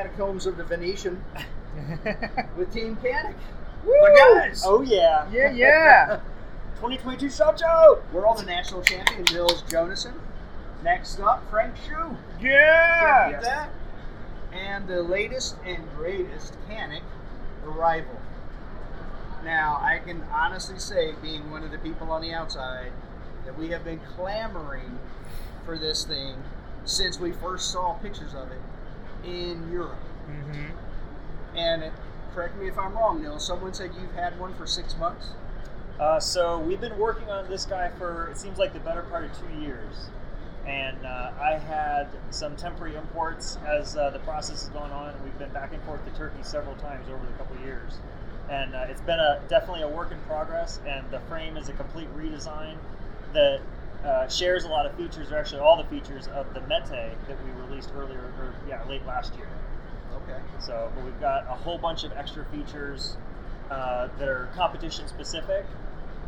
catacombs of the Venetian with Team Canik. Woo! My guys, Oh yeah. Yeah, yeah. 2022 Shot Show. we're all the national champion, Nils Jonasson. Next up, Frank Xu. yeah. Get that? And the latest and greatest Canik Rival. Now, I can honestly say, being one of the people on the outside, that we have been clamoring for this thing since we first saw pictures of it in Europe. Mm-hmm. And it, correct me if I'm wrong, Nils. Someone said you've had one for six months. Uh, so we've been working on this guy for it seems like the better part of two years, and uh, I had some temporary imports as uh, the process is going on, we've been back and forth to Turkey several times over the couple of years, and uh, it's been a definitely a work in progress. And the frame is a complete redesign that uh, shares a lot of features, or actually all the features of the Mete that we released earlier, or yeah, late last year. Okay. So, but we've got a whole bunch of extra features uh, that are competition specific.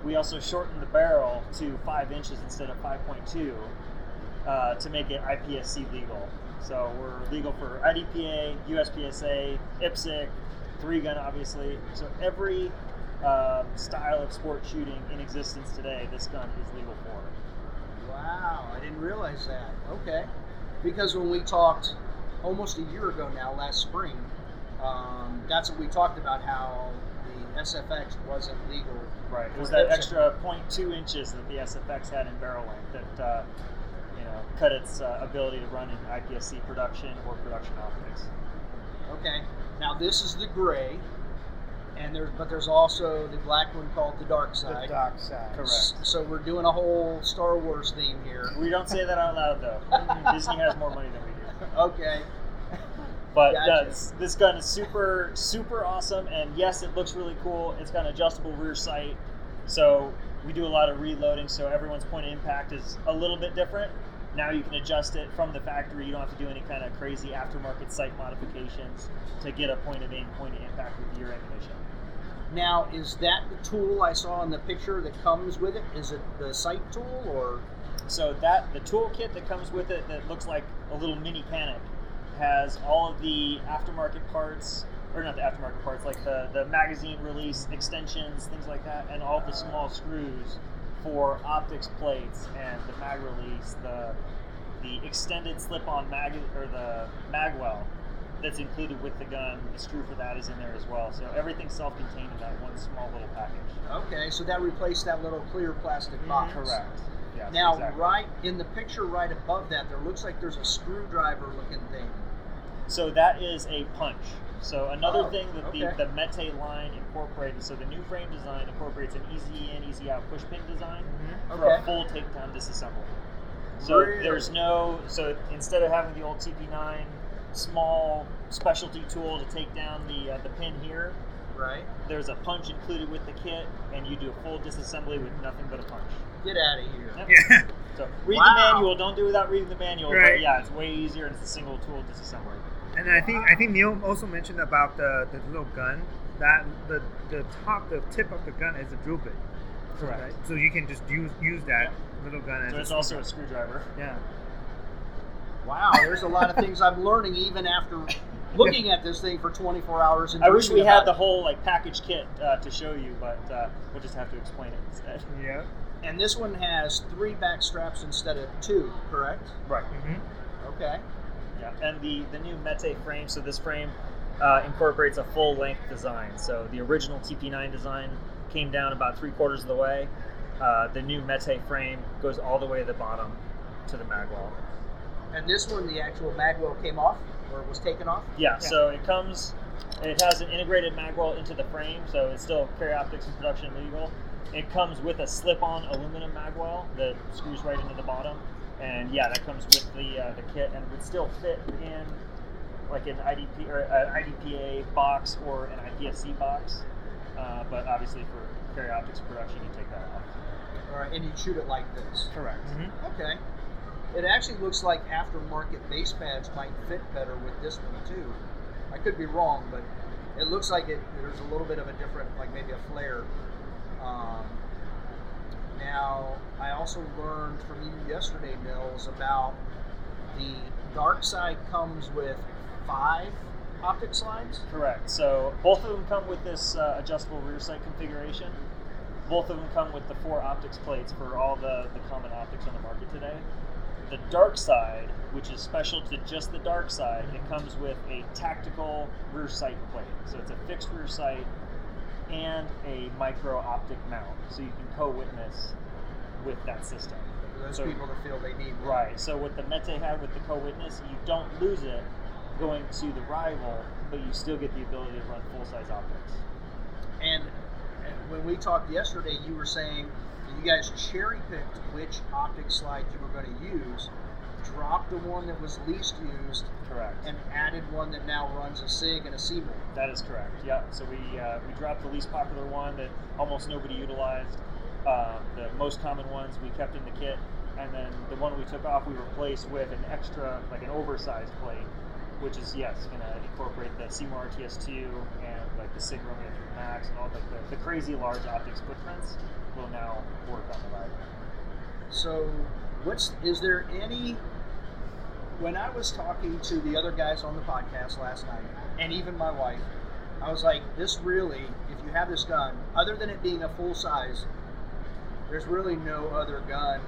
We also shortened the barrel to five inches instead of 5.2 uh, to make it IPSC legal. So we're legal for IDPA, USPSA, IPSC, three gun, obviously. So every um, style of sport shooting in existence today, this gun is legal for. Wow, I didn't realize that. Okay. Because when we talked almost a year ago now, last spring, um, that's what we talked about how the SFX wasn't legal. Right. It was that extra 0.2 inches that the SFX had in barrel length that uh, you know cut its uh, ability to run in IPSC production or production optics. Okay. Now this is the gray, and there's but there's also the black one called the dark side. The side. dark side. Correct. So we're doing a whole Star Wars theme here. We don't say that out loud though. Disney has more money than we do. Okay. But Gotcha. uh, this, this gun is super, super awesome, and yes, it looks really cool. It's got an adjustable rear sight, so we do a lot of reloading, so everyone's point of impact is a little bit different. Now you can adjust it from the factory. You don't have to do any kind of crazy aftermarket sight modifications to get a point of aim, point of impact with your ammunition. Now is that the tool I saw in the picture that comes with it? Is it the sight tool or? So that the toolkit that comes with it that looks like a little mini Canik has all of the aftermarket parts, or not the aftermarket parts, like the, the magazine release extensions, things like that, and all the small screws for optics plates and the mag release, the the extended slip-on mag or the magwell that's included with the gun. The screw for that is in there as well. So everything's self-contained in that one small little package. Okay, so that replaced that little clear plastic mm-hmm. box. Correct. Yes, Now, exactly. right in the picture right above that, there looks like there's a screwdriver looking thing. So that is a punch. So another Oh, thing that okay. the, the Mete line incorporated, so the new frame design incorporates an easy in, easy out push pin design Mhm. for a Okay. full takedown disassembly. So Really? there's no, so instead of having the old TP9 small specialty tool to take down the uh, the pin here, Right? there's a punch included with the kit, and you do a full disassembly with nothing but a punch. Get out of here. Yep. Yeah. So read Wow. the manual. Don't do it without reading the manual. Right. But yeah, it's way easier and it's a single tool disassembly. And I think I think Nils also mentioned about the, the little gun. That the the top the tip of the gun is a drill bit. Correct. Right? So you can just use use that little gun as So a it's also a screwdriver. screwdriver. yeah. Wow, there's a lot of things I'm learning even after looking at this thing for 24 hours. And I wish we had about the it. whole like package kit uh, to show you, but uh, we'll just have to explain it instead. Yeah. And this one has three back straps instead of two, correct? Right. Mm-hmm. Okay. Yeah. And the the new Mete frame. So this frame uh, incorporates a full length design. So the original TP9 design came down about three quarters of the way. Uh, the new Mete frame goes all the way to the bottom to the magwell. And this one, the actual magwell came off or was taken off. Yeah, so it comes, it has an integrated magwell into the frame, so it's still carry optics and production legal. It comes with a slip-on aluminum magwell that screws right into the bottom, and yeah, that comes with the uh, the kit and would still fit in like an IDP or an IDPA box or an IPSC box, uh, but obviously for carry optics production, you take that off. All right, and you shoot it like this. Correct. Okay. It actually looks like aftermarket base pads might fit better with this one too. I could be wrong, but it looks like it. There's a little bit of a different, like maybe a flare. Um, now, I also learned from you yesterday, Nils, about the dark side comes with five optic slides. Correct. So both of them come with this uh, adjustable rear sight configuration. Both of them come with the four optics plates for all the, the common optics on the market today. The dark side, which is special to just the dark side, it comes with a tactical rear sight plate. So it's a fixed rear sight and a micro optic mount, so you can co-witness with that system. For those So- people that feel they need one. Right. So what the Mete had with the co-witness, you don't lose it going to the rival, but you still get the ability to run full-size optics. And and when we talked yesterday, you were saying you guys cherry picked which optic slide you were going to use, dropped the one that was least used, Correct. and added one that now runs a SIG and a C-More. That is correct. Yeah. So we uh, we dropped the least popular one that almost nobody utilized. Um, the most common ones we kept in the kit, and then the one we took off we replaced with an extra, like an oversized plate, which is yes, going to incorporate the C-More RTS2 and like the Sig Romeo 3 Max and all like the, the crazy large optics footprints will now work on the ride. So, what's is there any? When I was talking to the other guys on the podcast last night, and even my wife, I was like, "This really, if you have this gun, other than it being a full size, there's really no other gun.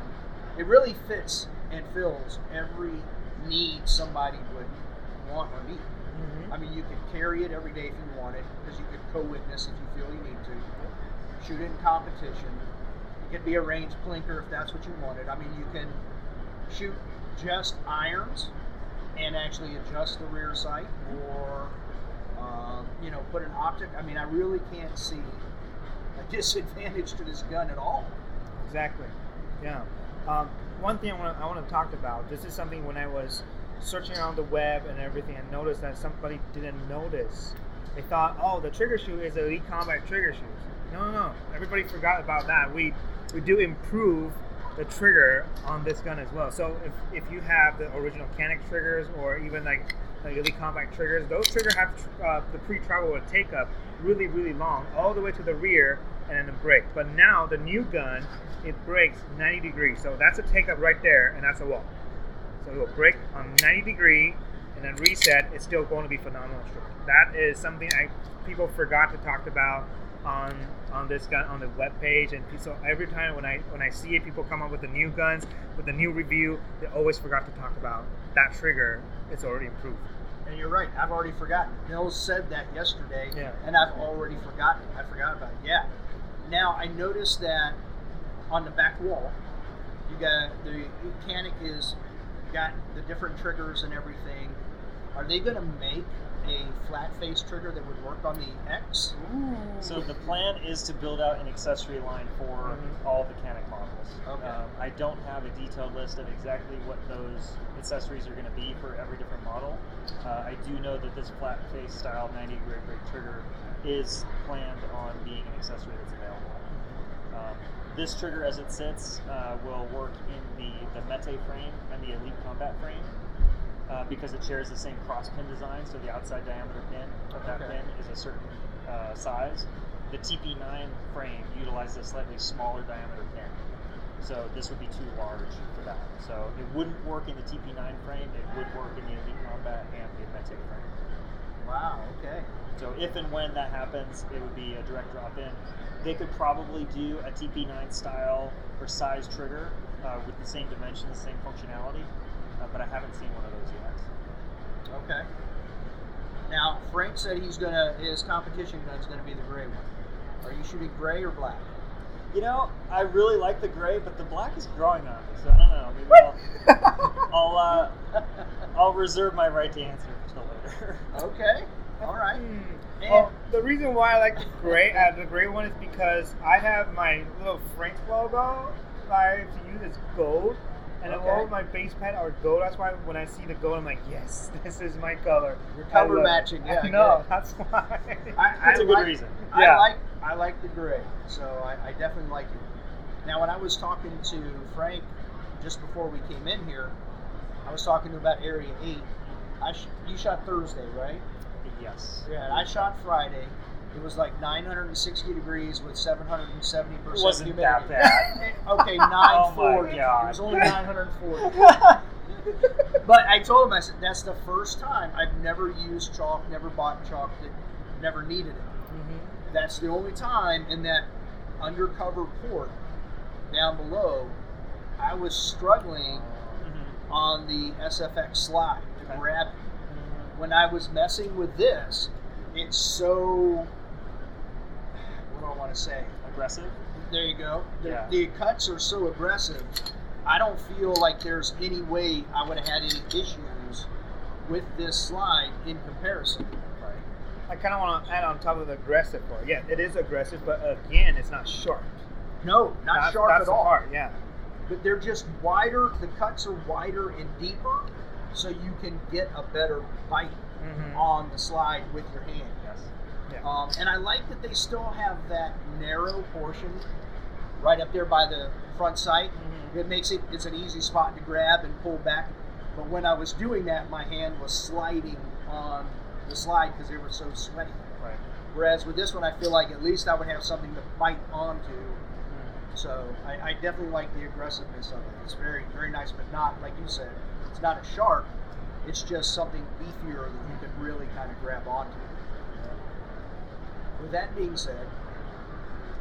It really fits and fills every need somebody would want or need. Mm-hmm. I mean, you could carry it every day if you wanted, because you could co-witness if you feel you need to. Shoot it in competition. It could be a range plinker if that's what you wanted. I mean, you can shoot just irons and actually adjust the rear sight, or um, you know, put an optic. I mean, I really can't see a disadvantage to this gun at all. Exactly. Yeah. Um, one thing I want to talk about. This is something when I was searching around the web and everything, I noticed that somebody didn't notice. They thought, oh, the trigger shoe is elite combat trigger shoes. No, no, no. Everybody forgot about that. We we do improve the trigger on this gun as well. So if, if you have the original Canik triggers or even like like elite combat triggers, those triggers have uh, the pre-travel would take up really really long, all the way to the rear and then the brake. But now the new gun, it breaks 90 degrees. So that's a take up right there, and that's a wall. So it will break on 90 degree and then reset. It's still going to be phenomenal. That is something I people forgot to talk about on on this gun on the web page and so every time when I when I see it people come up with the new guns with the new review they always forgot to talk about that trigger it's already improved And you're right. I've already forgotten. Nils said that yesterday, Yeah. and I've already forgotten. I forgot about it. Yeah. Now I noticed that on the back wall, you got the mechanic is got the different triggers and everything. Are they going to make a flat face trigger that would work on the X? So the plan is to build out an accessory line for Mhm. all the Canik models. Okay. Um, I don't have a detailed list of exactly what those accessories are going to be for every different model. Uh, I do know that this flat face style 90 degree brake trigger is planned on being an accessory that's available. Um, this trigger, as it sits, uh, will work in the, the Mete frame and the Elite Combat frame. Uh, because it shares the same cross pin design, so the outside diameter pin of that Okay. pin is a certain uh, size. The TP9 frame utilizes a slightly smaller diameter pin, so this would be too large for that. So it wouldn't work in the TP9 frame. It would work in the Elite Combat and the Mete frame. Wow. Okay. So if and when that happens, it would be a direct drop in. They could probably do a TP9 style or size trigger uh, with the same dimensions, the same functionality, uh, but I haven't seen one of those yet. Okay. Now Frank said he's gonna his competition gun's gonna be the gray one. Are you shooting gray or black? You know, I really like the gray, but the black is growing on me, so I don't know. Maybe I'll, I'll, uh, I'll reserve my right to answer until later. Okay. All right. Hmm. And- Well, the reason why I like the gray, uh, the gray one is because I have my little Frank's logo I have to use as gold, and Okay. all of my base pad are gold. That's why when I see the gold, I'm like, yes, this is my color. Your color love it. matching, yeah, I no, get it. that's why. I, That's I a good like, reason. I like I like the gray, so I, I definitely like it. Now, when I was talking to Frank just before we came in here, I was talking to him about Area Eight. I sh- you shot Thursday, right? Yes. Yeah, I shot Friday. It was like 960 degrees with 770 It percent wasn't humidity. that bad. okay, Oh 940. God. It was only 940. But I told him, I said, that's the first time I've never used chalk, never bought chalk, that never needed it. Mhm. That's the only time in that undercover port down below, I was struggling Mhm. on the SFX slide to Okay. grab it. When I was messing with this, it's so. What I want to say? Aggressive. There you go. The, Yeah. the cuts are so aggressive. I don't feel like there's any way I would have had any issues with this slide in comparison. Right. I kind of want to add on top of the aggressive part. Yeah, it is aggressive, but again, it's not sharp. No, not that's, sharp that's at the all. part, Yeah. But they're just wider. The cuts are wider and deeper, so you can get a better bite Mhm. on the slide with your hand. Yes. Yeah. Um, and I like that they still have that narrow portion right up there by the front sight. Mhm. It makes it it's an easy spot to grab and pull back. But when I was doing that, my hand was sliding on the slide because they were so sweaty. Right. Whereas with this one, I feel like at least I would have something to bite onto. Mhm. So I, I definitely like the aggressiveness of it. It's very very nice, but not like you said. It's not a sharp. It's just something beefier that you can really kind of grab onto. With that being said,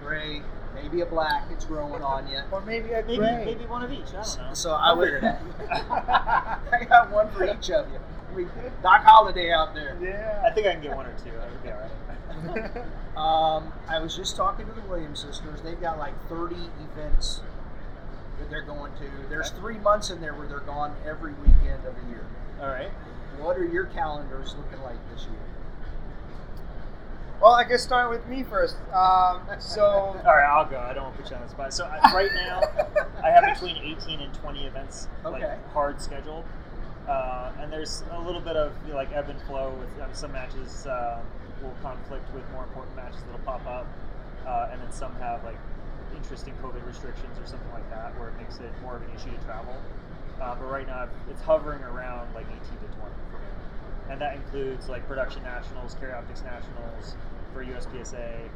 gray, maybe a black, it's growing on you. Or maybe a Maybe gray. maybe one of each. I don't know. So I I'll would. figure. I got one for each of you. We Doc Holiday out there. Yeah. I think I can get one or two. That would be all right. Um, I was just talking to the Williams sisters. They've got like 30 events that they're going to. There's three months in there where they're gone every weekend of the year. all right. What are your calendars looking like this year? Well, I guess start with me first. Um, so All right, I'll go. I don't want to put you on the spot. So I, right now, I have between 18 and 20 events, Okay. like hard scheduled, uh, and there's a little bit of you know, like ebb and flow with um, some matches uh, will conflict with more important matches that'll pop up, uh, and then some have like interesting COVID restrictions or something like that, where it makes it more of an issue to travel. Uh, but right now, it's hovering around like 18 to 20 for me, and that includes like production nationals, carry optics nationals for USPSA,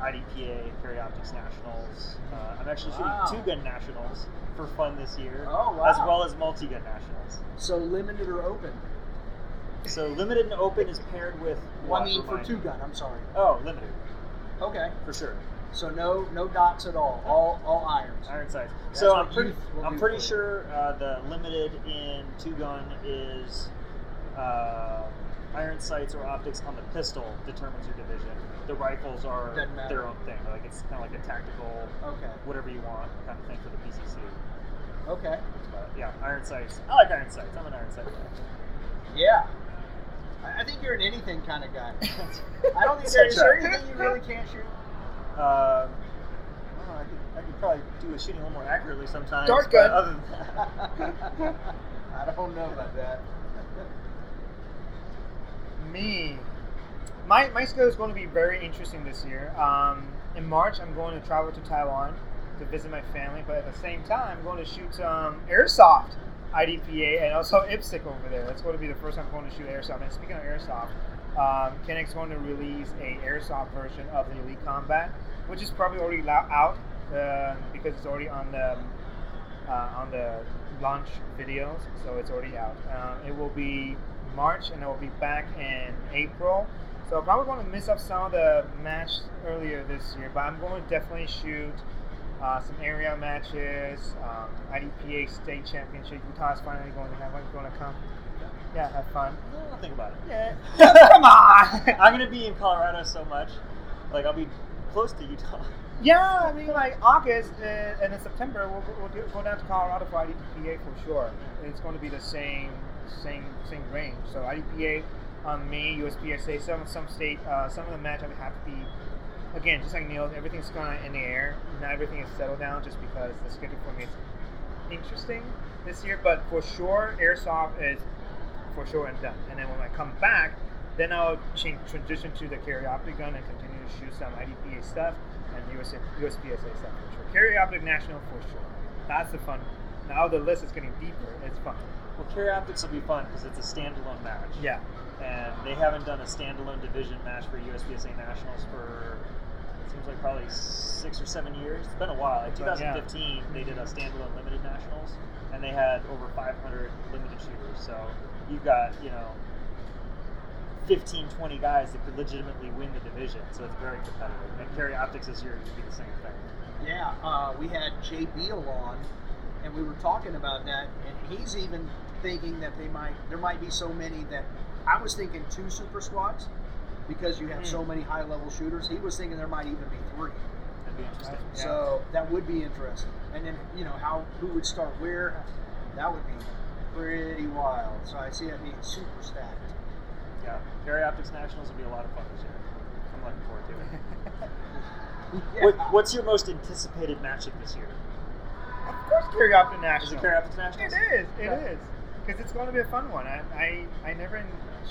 IDPA, carry optics nationals. Uh, I'm actually shooting Wow. two gun nationals for fun this year, Oh, wow. as well as multi gun nationals. So limited or open? So limited and open is paired with. Well, I mean for two gun. I'm sorry. Oh, limited Okay. for sure. So no no dots at all. All all irons. Iron sights. That's so I'm pretty, I'm pretty sure uh, the limited in two gun is uh, iron sights or optics on the pistol determines your division. The rifles are their own thing. Like it's kind of like a tactical, Okay. whatever you want kind of thing for the PCC. Okay. But yeah, iron sights. I like iron sights. I'm an iron sight guy. Yeah. I I think you're an anything kind of guy. I don't think So there is there anything you really can't shoot. Um, I, don't know, I, could, I could probably do a shooting a little more accurately sometimes. Dart but gun. Other than that, I don't know about that. me, my my schedule is going to be very interesting this year. Um, in March, I'm going to travel to Taiwan to visit my family, but at the same time, I'm going to shoot some airsoft IDPA and also IPSC over there. That's going to be the first time I'm going to shoot airsoft. And speaking of airsoft, um, Canik's going to release a airsoft version of the Elite Combat, which is probably already out uh, because it's already on the uh, on the launch videos, so it's already out. Um, it will be March, and it will be back in April. So I'm probably going to miss up some of the match earlier this year, but I'm going to definitely shoot uh, some area matches, um, IDPA state championship. Utah's finally going to have one. Going to come. Yeah, have fun. I'll think about it. Yeah, come on. I'm gonna be in Colorado so much, like I'll be close to Utah. Yeah, I mean, like August uh, and in September, we'll, we'll go down to Colorado for IDPA for sure. It's going to be the same, same, same range. So IDPA on me, USPSA, some some state, uh, some of the match I have to be. Again, just like Nils, everything's kind of in the air. Not everything is settled down, just because the schedule for me is interesting this year. But for sure, airsoft is for sure and done. And then when I come back, then I'll change transition to the carry optic gun and continue to shoot some IDPA stuff and US, USPSA stuff for sure. Carry optic national for sure. That's the fun. Now the list is getting deeper. It's fun. Well, Carry Optics will be fun because it's a standalone match. Yeah. And they haven't done a standalone division match for USPSA Nationals for it seems like probably six or seven years. It's been a while. Like But, yeah. 2015, they did a standalone limited nationals, and they had over 500 limited shooters. So you've got you know 15, 20 guys that could legitimately win the division. So it's very competitive. And Carry Optics this year would be the same thing. Yeah, uh, we had Jay Beal on, and we were talking about that, and he's even thinking that they might there might be so many that I was thinking two super squads because you have Hmm. so many high level shooters. He was thinking there might even be three. That'd be interesting. Yeah. So that would be interesting. And then you know how who would start where, that would be pretty wild. So I see that being super stacked. Yeah, Carry Optics Nationals would be a lot of fun this year. I'm looking forward to it. Yeah. What, what's your most anticipated matchup this year? Of course, Carry Optic Is National. it Carry Optics Nationals? It is. It Yeah. is. Because it's going to be a fun one. I, I, I never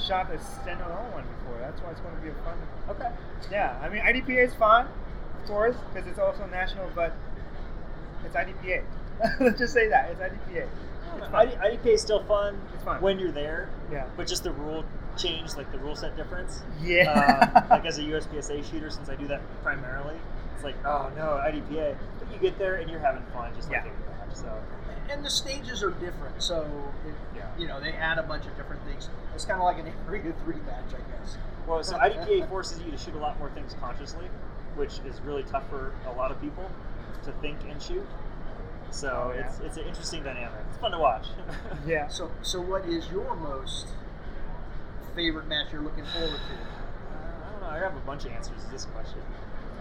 shot a standalone one before. That's why it's going to be a fun one. Okay. Yeah, I mean, IDPA is fun, of course, because it's also national, but it's IDPA. Let's just say that. It's IDPA. It's. IDPA is still fun. It's fun. when you're there, Yeah. but just the rule change, like the rule set difference. Yeah. Um, like as a USPSA shooter, since I do that primarily, it's like, oh no, IDPA. But you get there and you're having fun, just like Yeah. any match. So and the stages are different, so it, Yeah. you know they add a bunch of different things. It's kind of like an area three match, I guess. Well, so IDPA forces you to shoot a lot more things consciously, which is really tough for a lot of people to think and shoot. So Oh, yeah. it's it's an interesting dynamic. It's fun to watch. yeah. So, so what is your most favorite match you're looking forward to? Uh, I don't know. I have a bunch of answers to this question.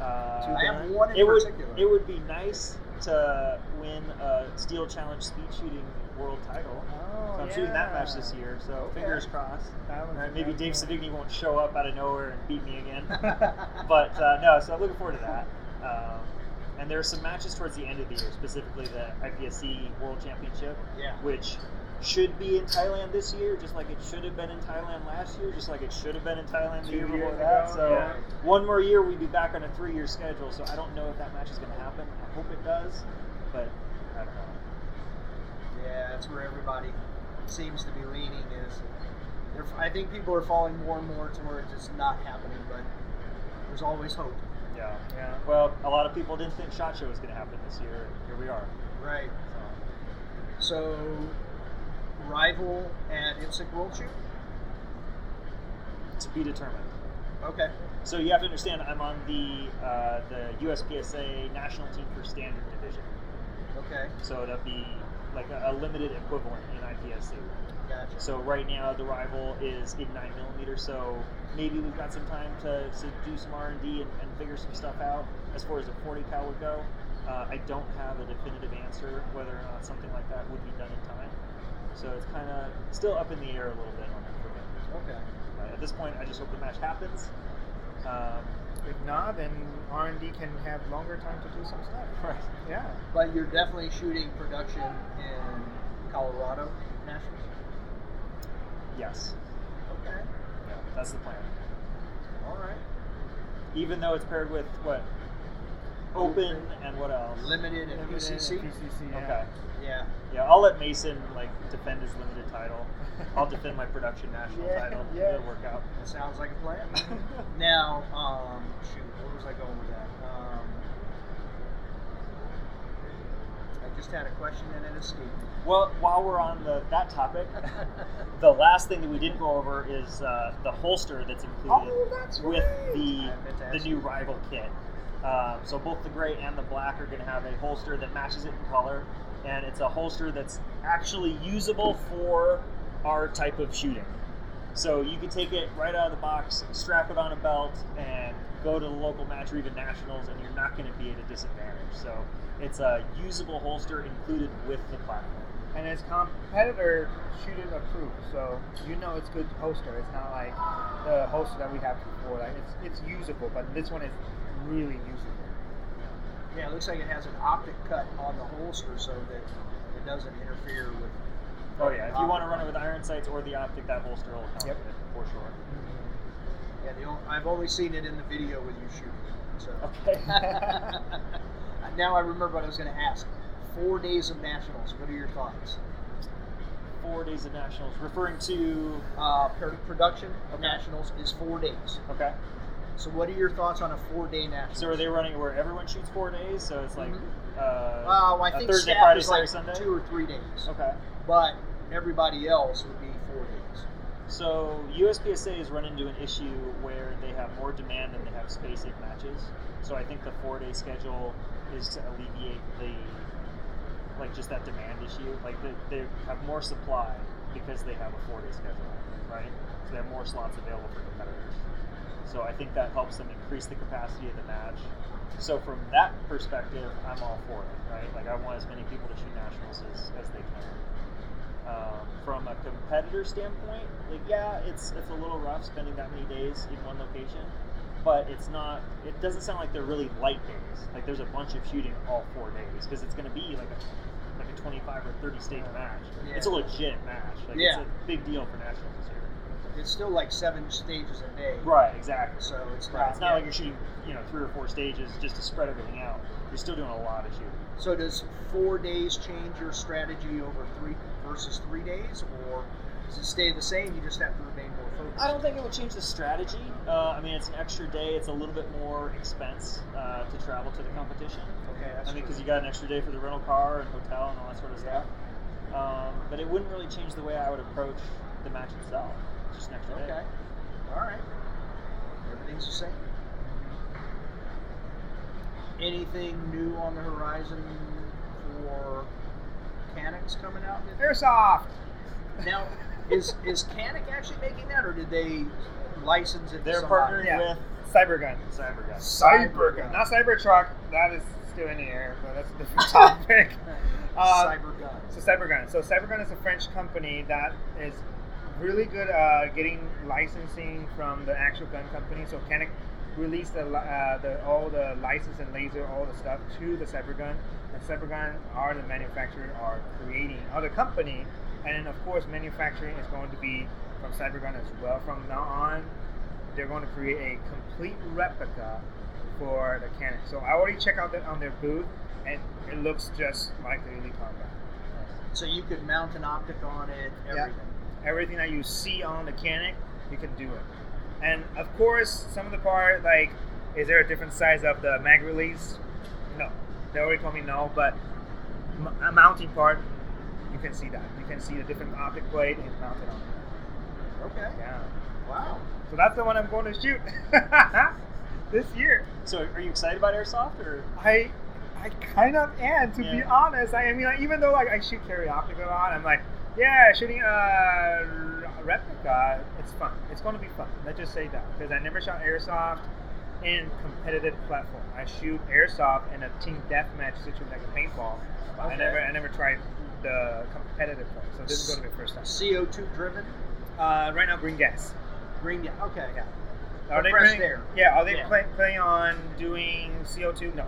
Uh, I have one in it would it would be nice to win a Steel Challenge speed shooting world title. Oh, So I'm shooting that match this year. So Okay. fingers crossed. Maybe Dave Sevigny won't show up out of nowhere and beat me again. but uh, no, so I'm looking forward to that. Um, and there are some matches towards the end of the year, specifically the IPSC World Championship, Yeah. which should be in Thailand this year, just like it should have been in Thailand last year, just like it should have been in Thailand the year before that. ago, So yeah. one more year, we'd be back on a three-year schedule. So I don't know if that match is going to happen. I hope it does, but I don't know. yeah, that's where everybody seems to be leaning. Is I think people are falling more and more towards it's just not happening, but there's always hope. Yeah. Yeah. Well, a lot of people didn't think Shot Show was going to happen this year. Here we are. Right. So. So, rival at IPSC World Shoot. to be determined. Okay. So you have to understand, I'm on the uh, the USPSA national team for standard division. Okay. So that'd be like a, a limited equivalent in IPSC. Gotcha. So right now the rival is in nine millimeter. So maybe we've got some time to, to do some R and D and figure some stuff out as far as a 40 cal would go. Uh, I don't have a definitive answer whether or not something like that would be done in time. So it's kind of still up in the air a little bit on that for me. Okay. Uh, at this point, I just hope the match happens. Um, If not, then R and D can have longer time to do some stuff. right. Yeah. But you're definitely shooting production in Colorado Nationals. Yes. Okay. Yeah, that's the plan. All right. Even though it's paired with what? Open and what else? Limited and Limited and PCC. PCC, yeah. Okay. Yeah. Yeah, I'll let Mason like defend his limited title. I'll defend my production national Yeah, title. yeah. It'll work out. That sounds like a plan. now, um, shoot, where was I going with that? Um, I just had a question and it escaped. Well, while we're on the that topic, the last thing that we didn't go over is uh, the holster that's included Oh, that's with right. the meant to the new rival kit. Um, so both the gray and the black are going to have a holster that matches it in color, and it's a holster that's actually usable for our type of shooting. So you can take it right out of the box, strap it on a belt, and go to the local match or even nationals, and you're not going to be at a disadvantage. So it's a usable holster included with the platform. And it's competitor shooting approved, so you know it's good holster. It's not like the holster that we had before. Like it's it's usable, but this one is really usable. Yeah, it looks like it has an optic cut on the holster so that it doesn't interfere with. Oh yeah, if you want to run it with iron sights or the optic, that holster will come Yep. with it for sure. Yeah, the, on- I've only seen it in the video with you shooting. So. Okay. now I remember what I was going to ask. Four days of nationals. What are your thoughts? Four days of nationals, referring to Uh, production of Okay. nationals is four days. okay. So, what are your thoughts on a four-day national? So are they running where everyone shoots four days? So it's like Mhm. uh, Well, I think Thursday, Friday, is Saturday, like Sunday. two or three days, Okay. but everybody else would be four days. So USPSA has run into an issue where they have more demand than they have space in matches. So I think the four-day schedule is to alleviate the like just that demand issue. Like they, they have more supply because they have a four-day schedule, right? So they have more slots available for competitors. So I think that helps them increase the capacity of the match. So from that perspective, I'm all for it, right? Like I want as many people to shoot nationals as, as they can. Um, from a competitor standpoint, like yeah, it's it's a little rough spending that many days in one location, but it's not. It doesn't sound like they're really light days. Like there's a bunch of shooting all four days because it's going to be like a like a 25 or 30 stage match. Yeah. It's a legit match. Like Yeah. it's a big deal for nationals this year. It's still like seven stages a day. Right, exactly. So it's Right. not. It's not yeah. like you're shooting, you know, three or four stages just to spread everything out. You're still doing a lot of shooting. So does four days change your strategy over three versus three days, or does it stay the same? You just have to remain more focused. I don't think it would change the strategy. Uh, I mean, it's an extra day. It's a little bit more expense uh, to travel to the competition. Okay, that's I mean, because you got an extra day for the rental car and hotel and all that sort of stuff. Um, but it wouldn't really change the way I would approach the match itself. It's just an extra day. Okay. All right. Everything's the same. Anything new on the horizon for Canik's coming out? Airsoft. Now, is is Canik actually making that, or did they license it? to They're somebody? partnering Yeah. with Cybergun. Cybergun. Cybergun. Not Cybertruck. That is still in the air, but that's a different topic. Uh, Cybergun. So Cybergun. So Cybergun is a French company that is really good at getting licensing from the actual gun company. So Canik released the, uh, the all the license and laser, all the stuff to the Cybergun, and Cybergun are the manufacturer are creating other company, and then of course manufacturing is going to be from Cybergun as well. From now on, they're going to create a complete replica for the Canik. So I already checked out that on their booth, and it looks just like the Elite Combat. So you could mount an optic on it, Yeah. everything. Everything that you see on the Canik, you can do it. And of course, some of the part, like, is there a different size of the mag release? No. They already told me no, but m- a mounting part, you can see that. You can see the different optic plate and mount it on there. Okay. Yeah. Wow. So that's the one I'm going to shoot this year. So, are you excited about airsoft or? I I kind of am, to be honest. I, I mean, even though like I shoot carry optic a lot, I'm like, yeah, shooting a replica, it's fun. It's going to be fun. Let's just say that because I never shot airsoft in competitive platform. I shoot airsoft in a team deathmatch situation like a paintball. But I never I never tried the competitive part. So this is going to be the first time. CO2 driven. Uh, right now, green gas. Green. Yeah. Okay. Yeah. Are they Compressed planning, air. Yeah, are they Yeah. Play, on doing CO2? No.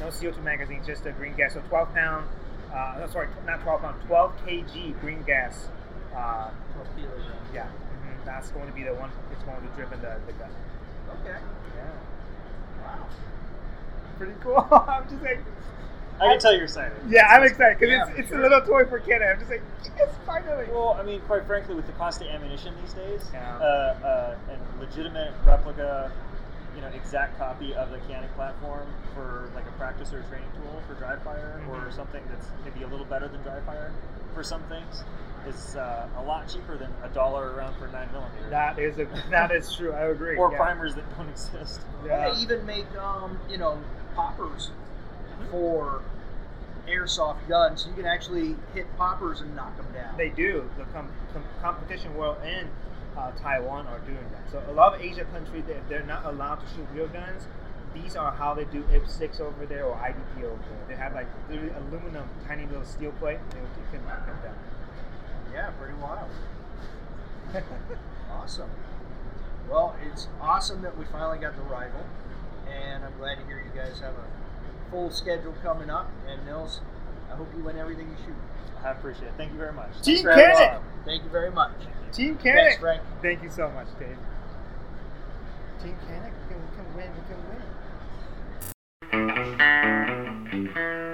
No CO2 magazine, just a green gas. So 12 pound, uh, no, sorry, not 12 pound, 12 kg green gas. Uh, yeah, mhm, that's going to be the one that's going to driven the, the gun. Okay. Yeah. Wow. Pretty cool. I'm just like, I can tell you're excited. yeah, I'm excited because Yeah, it's, it's sure. a little toy for Canada. I'm just like, yes, finally. Well, I mean, quite frankly, with the cost of ammunition these days, Yeah. uh, uh, a legitimate replica, you know, exact copy of the Canik platform for like a practice or a training tool for dry fire, or something that's maybe a little better than dry fire for some things, is uh, a lot cheaper than a dollar around for nine millimeter. That is a that is true. I agree. or yeah. primers that don't exist. Yeah. They even make um, you know poppers for airsoft guns. You can actually hit poppers and knock them down. They do. The com- com- competition world in uh, Taiwan are doing that. So a lot of Asia countries, they're, they're not allowed to shoot real guns. These are how they do IPSC over there or IDP over there. They have like literally aluminum, tiny little steel plate. They you can knock them down. yeah, pretty wild. Awesome. Well, it's awesome that we finally got the rival, and I'm glad to hear you guys have a full schedule coming up. And Nils, I hope you win everything you shoot. I appreciate it. Thank you very much. Team Thanks for having us Canik! on. Thank you very much. Team Thanks, Frank. Thank you so much, Dave. Team Canik, we can, we can win. We can win.